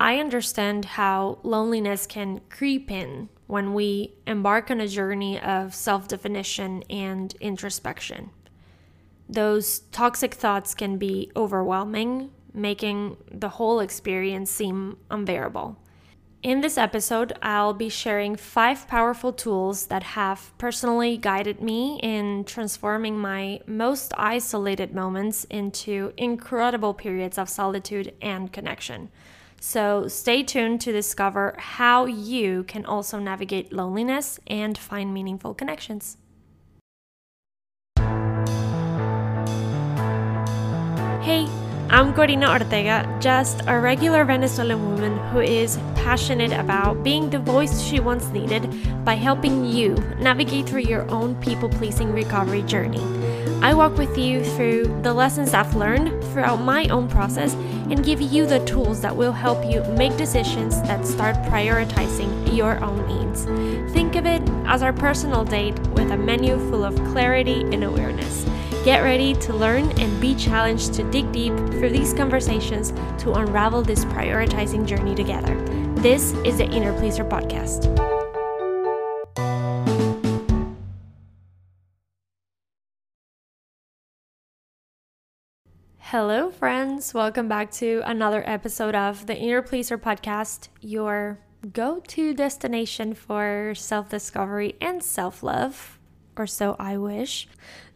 I understand how loneliness can creep in when we embark on a journey of self definition and introspection. Those toxic thoughts can be overwhelming, making the whole experience seem unbearable. In this episode, I'll be sharing five powerful tools that have personally guided me in transforming my most isolated moments into incredible periods of solitude and connection. So, stay tuned to discover how you can also navigate loneliness and find meaningful connections. Hey, I'm Corina Ortega, just a regular Venezuelan woman who is passionate about being the voice she once needed by helping you navigate through your own people pleasing recovery journey. I walk with you through the lessons I've learned throughout my own process and give you the tools that will help you make decisions that start prioritizing your own needs. Think of it as our personal date with a menu full of clarity and awareness. Get ready to learn and be challenged to dig deep through these conversations to unravel this prioritizing journey together. This is the Inner Pleaser Podcast. Hello, friends. Welcome back to another episode of the Inner Pleaser Podcast, your go to destination for self discovery and self love, or so I wish.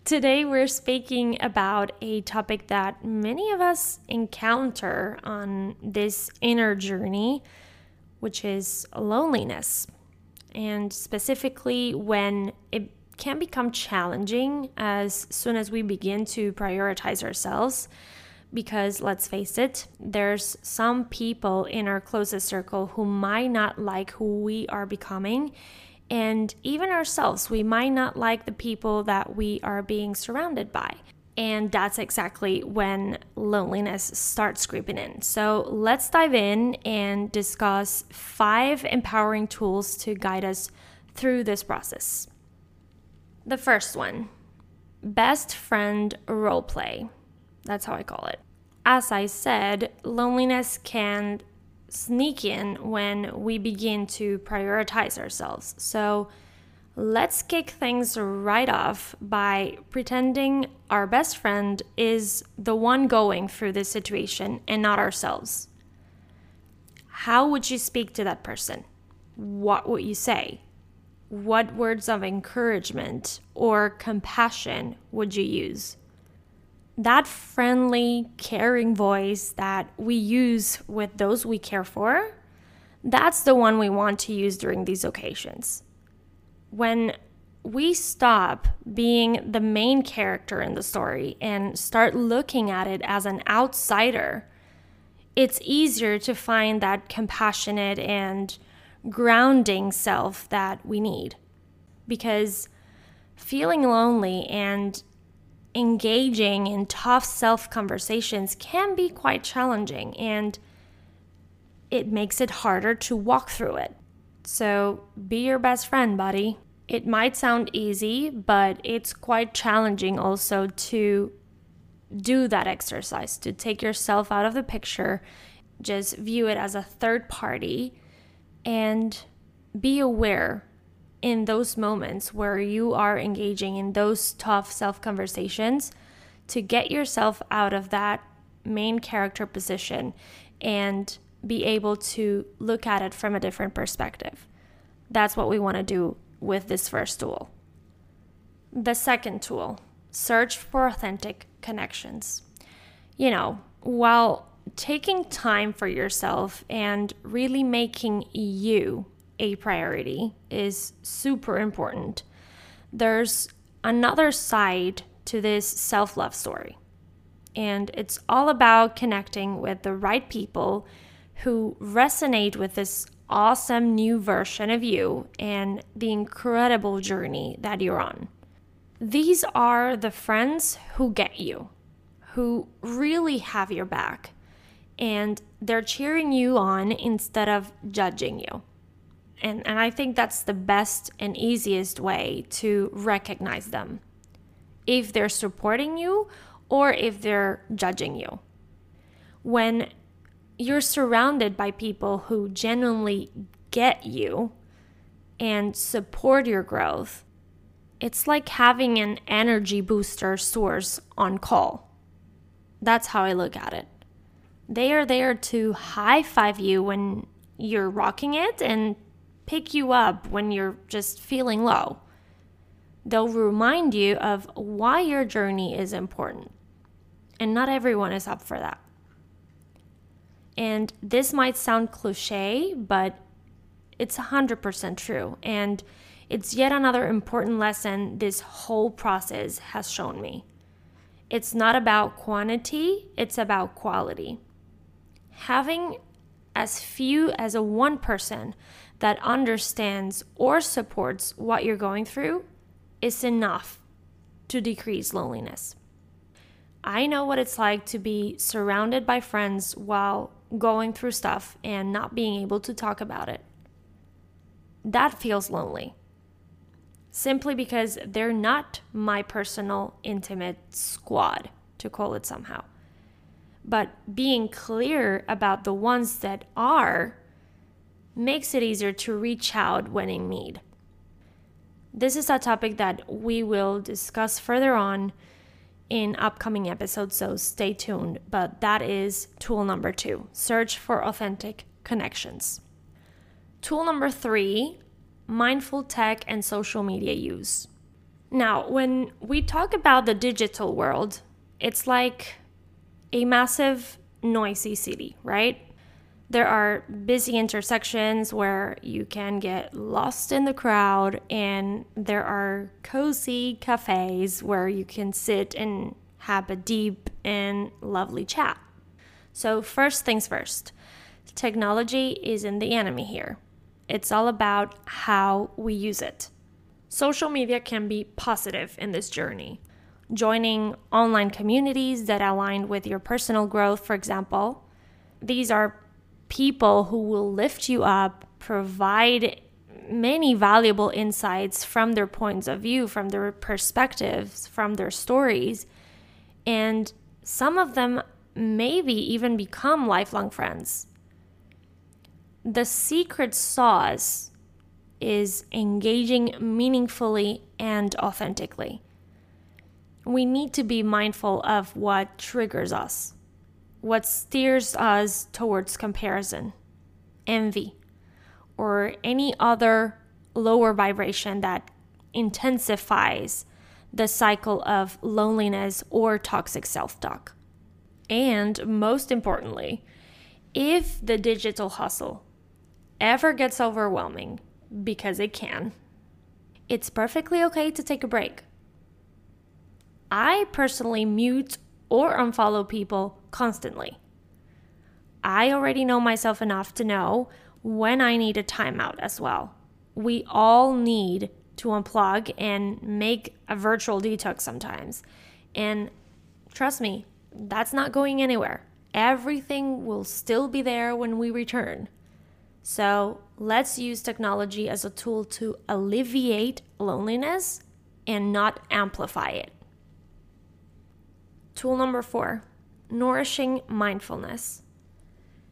Today, we're speaking about a topic that many of us encounter on this inner journey, which is loneliness. And specifically, when it can become challenging as soon as we begin to prioritize ourselves. Because let's face it, there's some people in our closest circle who might not like who we are becoming and even ourselves, we might not like the people that we are being surrounded by. And that's exactly when loneliness starts creeping in. So let's dive in and discuss five empowering tools to guide us through this process. The first one best friend role play. That's how I call it. As I said, loneliness can sneak in when we begin to prioritize ourselves. So let's kick things right off by pretending our best friend is the one going through this situation and not ourselves. How would you speak to that person? What would you say? What words of encouragement or compassion would you use? that friendly, caring voice that we use with those we care for, that's the one we want to use during these occasions. When we stop being the main character in the story and start looking at it as an outsider, it's easier to find that compassionate and grounding self that we need. Because feeling lonely and engaging in tough self conversations can be quite challenging and it makes it harder to walk through it. So be your best friend, buddy. It might sound easy, but it's quite challenging also to do that exercise, to take yourself out of the picture, just view it as a third party, and be aware in those moments where you are engaging in those tough self conversations to get yourself out of that main character position and be able to look at it from a different perspective. That's what we want to do with this first tool. The second tool search for authentic connections. You know, while taking time for yourself and really making you a priority is super important. There's another side to this self love story, and it's all about connecting with the right people who resonate with this awesome new version of you and the incredible journey that you're on. These are the friends who get you, who really have your back, and they're cheering you on instead of judging you. And, and I think that's the best and easiest way to recognize them. If they're supporting you or if they're judging you. When you're surrounded by people who genuinely get you and support your growth, it's like having an energy booster source on call. That's how I look at it. They are there to high five you when you're rocking it and pick you up when you're just feeling low. They'll remind you of why your journey is important. And not everyone is up for that. And this might sound cliche, but it's 100% true. And it's yet another important lesson this whole process has shown me. It's not about quantity, it's about quality. Having as few as a one person that understands or supports what you're going through is enough to decrease loneliness. I know what it's like to be surrounded by friends while going through stuff and not being able to talk about it. That feels lonely. Simply because they're not my personal, intimate squad, to call it somehow. But being clear about the ones that are makes it easier to reach out when in need. This is a topic that we will discuss further on in upcoming episodes, so stay tuned. But that is tool number two search for authentic connections. Tool number three mindful tech and social media use. Now, when we talk about the digital world, it's like a massive, noisy city, right? There are busy intersections where you can get lost in the crowd, and there are cozy cafes where you can sit and have a deep and lovely chat. So, first things first, technology isn't the enemy here. It's all about how we use it. Social media can be positive in this journey. Joining online communities that align with your personal growth, for example, these are people who will lift you up, provide many valuable insights from their points of view, from their perspectives, from their stories. And some of them maybe even become lifelong friends. The secret sauce is engaging meaningfully and authentically. We need to be mindful of what triggers us what steers us towards comparison, envy, or any other lower vibration that intensifies the cycle of loneliness or toxic self talk. And most importantly, if the digital hustle ever gets overwhelming, because it can, it's perfectly okay to take a break. I personally mute or unfollow people constantly. I already know myself enough to know when I need a timeout as well. We all need to unplug and make a virtual detox sometimes. And trust me, that's not going anywhere. Everything will still be there when we return. So let's use technology as a tool to alleviate loneliness and not amplify it. Tool number four nourishing mindfulness.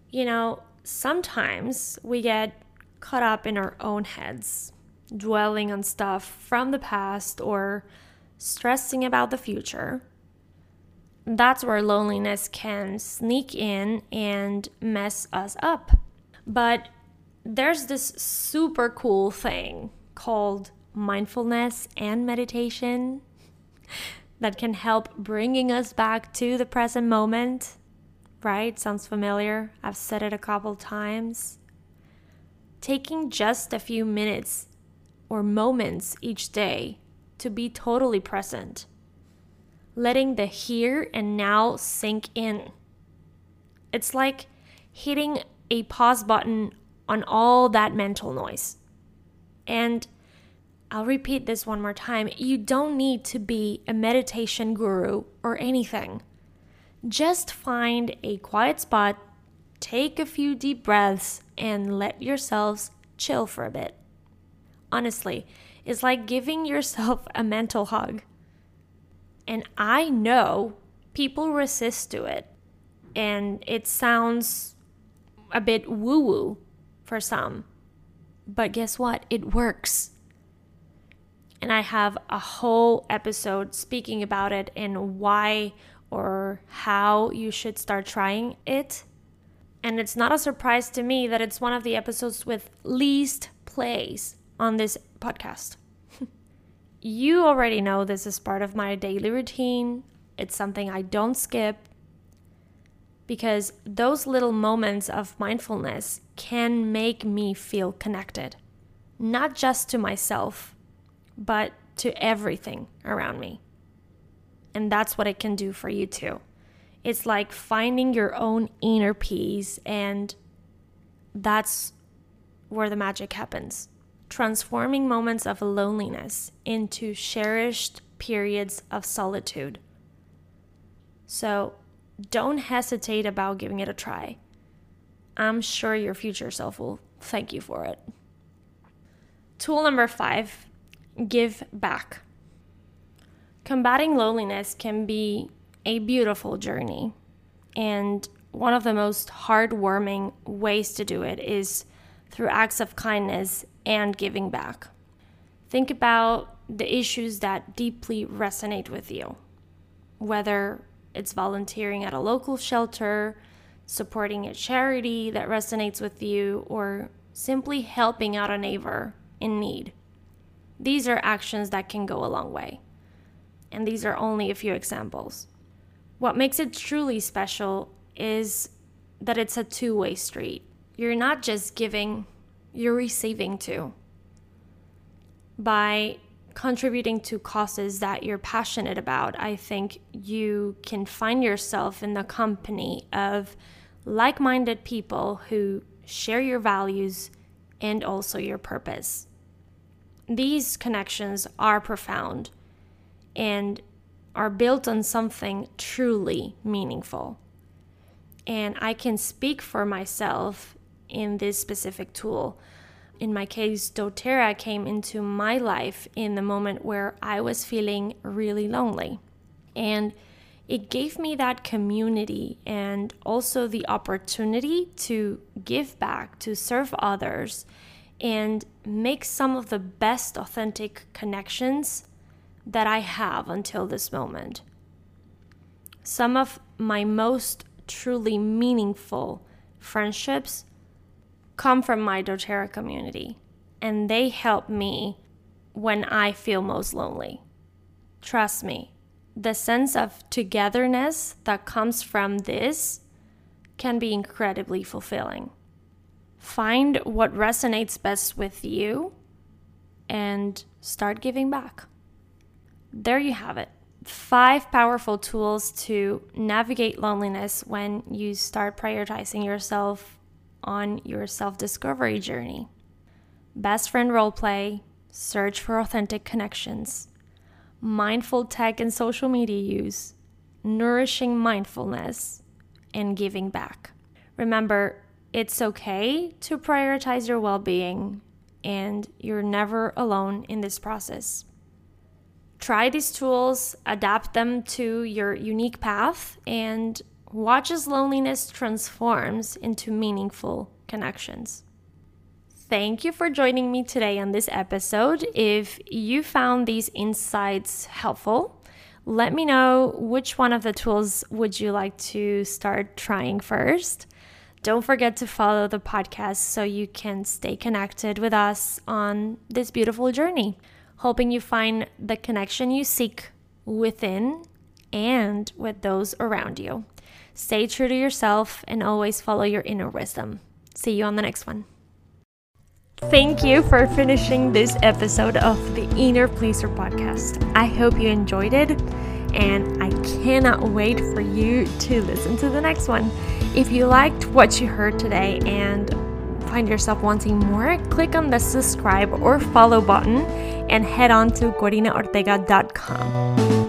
You know, sometimes we get caught up in our own heads, dwelling on stuff from the past or stressing about the future. That's where loneliness can sneak in and mess us up. But there's this super cool thing called mindfulness and meditation that can help bringing us back to the present moment. Right? Sounds familiar. I've said it a couple times. Taking just a few minutes or moments each day to be totally present. Letting the here and now sink in. It's like hitting a pause button on all that mental noise. And I'll repeat this one more time. You don't need to be a meditation guru or anything. Just find a quiet spot, take a few deep breaths, and let yourselves chill for a bit. Honestly, it's like giving yourself a mental hug. And I know people resist to it, and it sounds a bit woo woo for some. But guess what? It works. And I have a whole episode speaking about it and why or how you should start trying it. And it's not a surprise to me that it's one of the episodes with least plays on this podcast. you already know this is part of my daily routine. It's something I don't skip because those little moments of mindfulness can make me feel connected, not just to myself, but to everything around me. And that's what it can do for you too. It's like finding your own inner peace, and that's where the magic happens. Transforming moments of loneliness into cherished periods of solitude. So don't hesitate about giving it a try. I'm sure your future self will thank you for it. Tool number five give back. Combating loneliness can be a beautiful journey, and one of the most heartwarming ways to do it is through acts of kindness and giving back. Think about the issues that deeply resonate with you, whether it's volunteering at a local shelter, supporting a charity that resonates with you, or simply helping out a neighbor in need. These are actions that can go a long way. And these are only a few examples. What makes it truly special is that it's a two way street. You're not just giving, you're receiving too. By contributing to causes that you're passionate about, I think you can find yourself in the company of like minded people who share your values and also your purpose. These connections are profound and are built on something truly meaningful. And I can speak for myself in this specific tool. In my case, doTERRA came into my life in the moment where I was feeling really lonely. And it gave me that community and also the opportunity to give back, to serve others, and make some of the best authentic connections that I have until this moment. Some of my most truly meaningful friendships come from my doTERRA community, and they help me when I feel most lonely. Trust me, the sense of togetherness that comes from this can be incredibly fulfilling. Find what resonates best with you and start giving back. There you have it. Five powerful tools to navigate loneliness when you start prioritizing yourself on your self discovery journey. Best friend role play, search for authentic connections, mindful tech and social media use, nourishing mindfulness, and giving back. Remember, it's okay to prioritize your well being, and you're never alone in this process. Try these tools, adapt them to your unique path, and watch as loneliness transforms into meaningful connections. Thank you for joining me today on this episode. If you found these insights helpful, let me know which one of the tools would you like to start trying first. Don't forget to follow the podcast so you can stay connected with us on this beautiful journey. Hoping you find the connection you seek within and with those around you. Stay true to yourself and always follow your inner wisdom. See you on the next one. Thank you for finishing this episode of the Inner Pleaser podcast. I hope you enjoyed it, and I cannot wait for you to listen to the next one. If you liked what you heard today and find yourself wanting more, click on the subscribe or follow button and head on to corinaortega.com.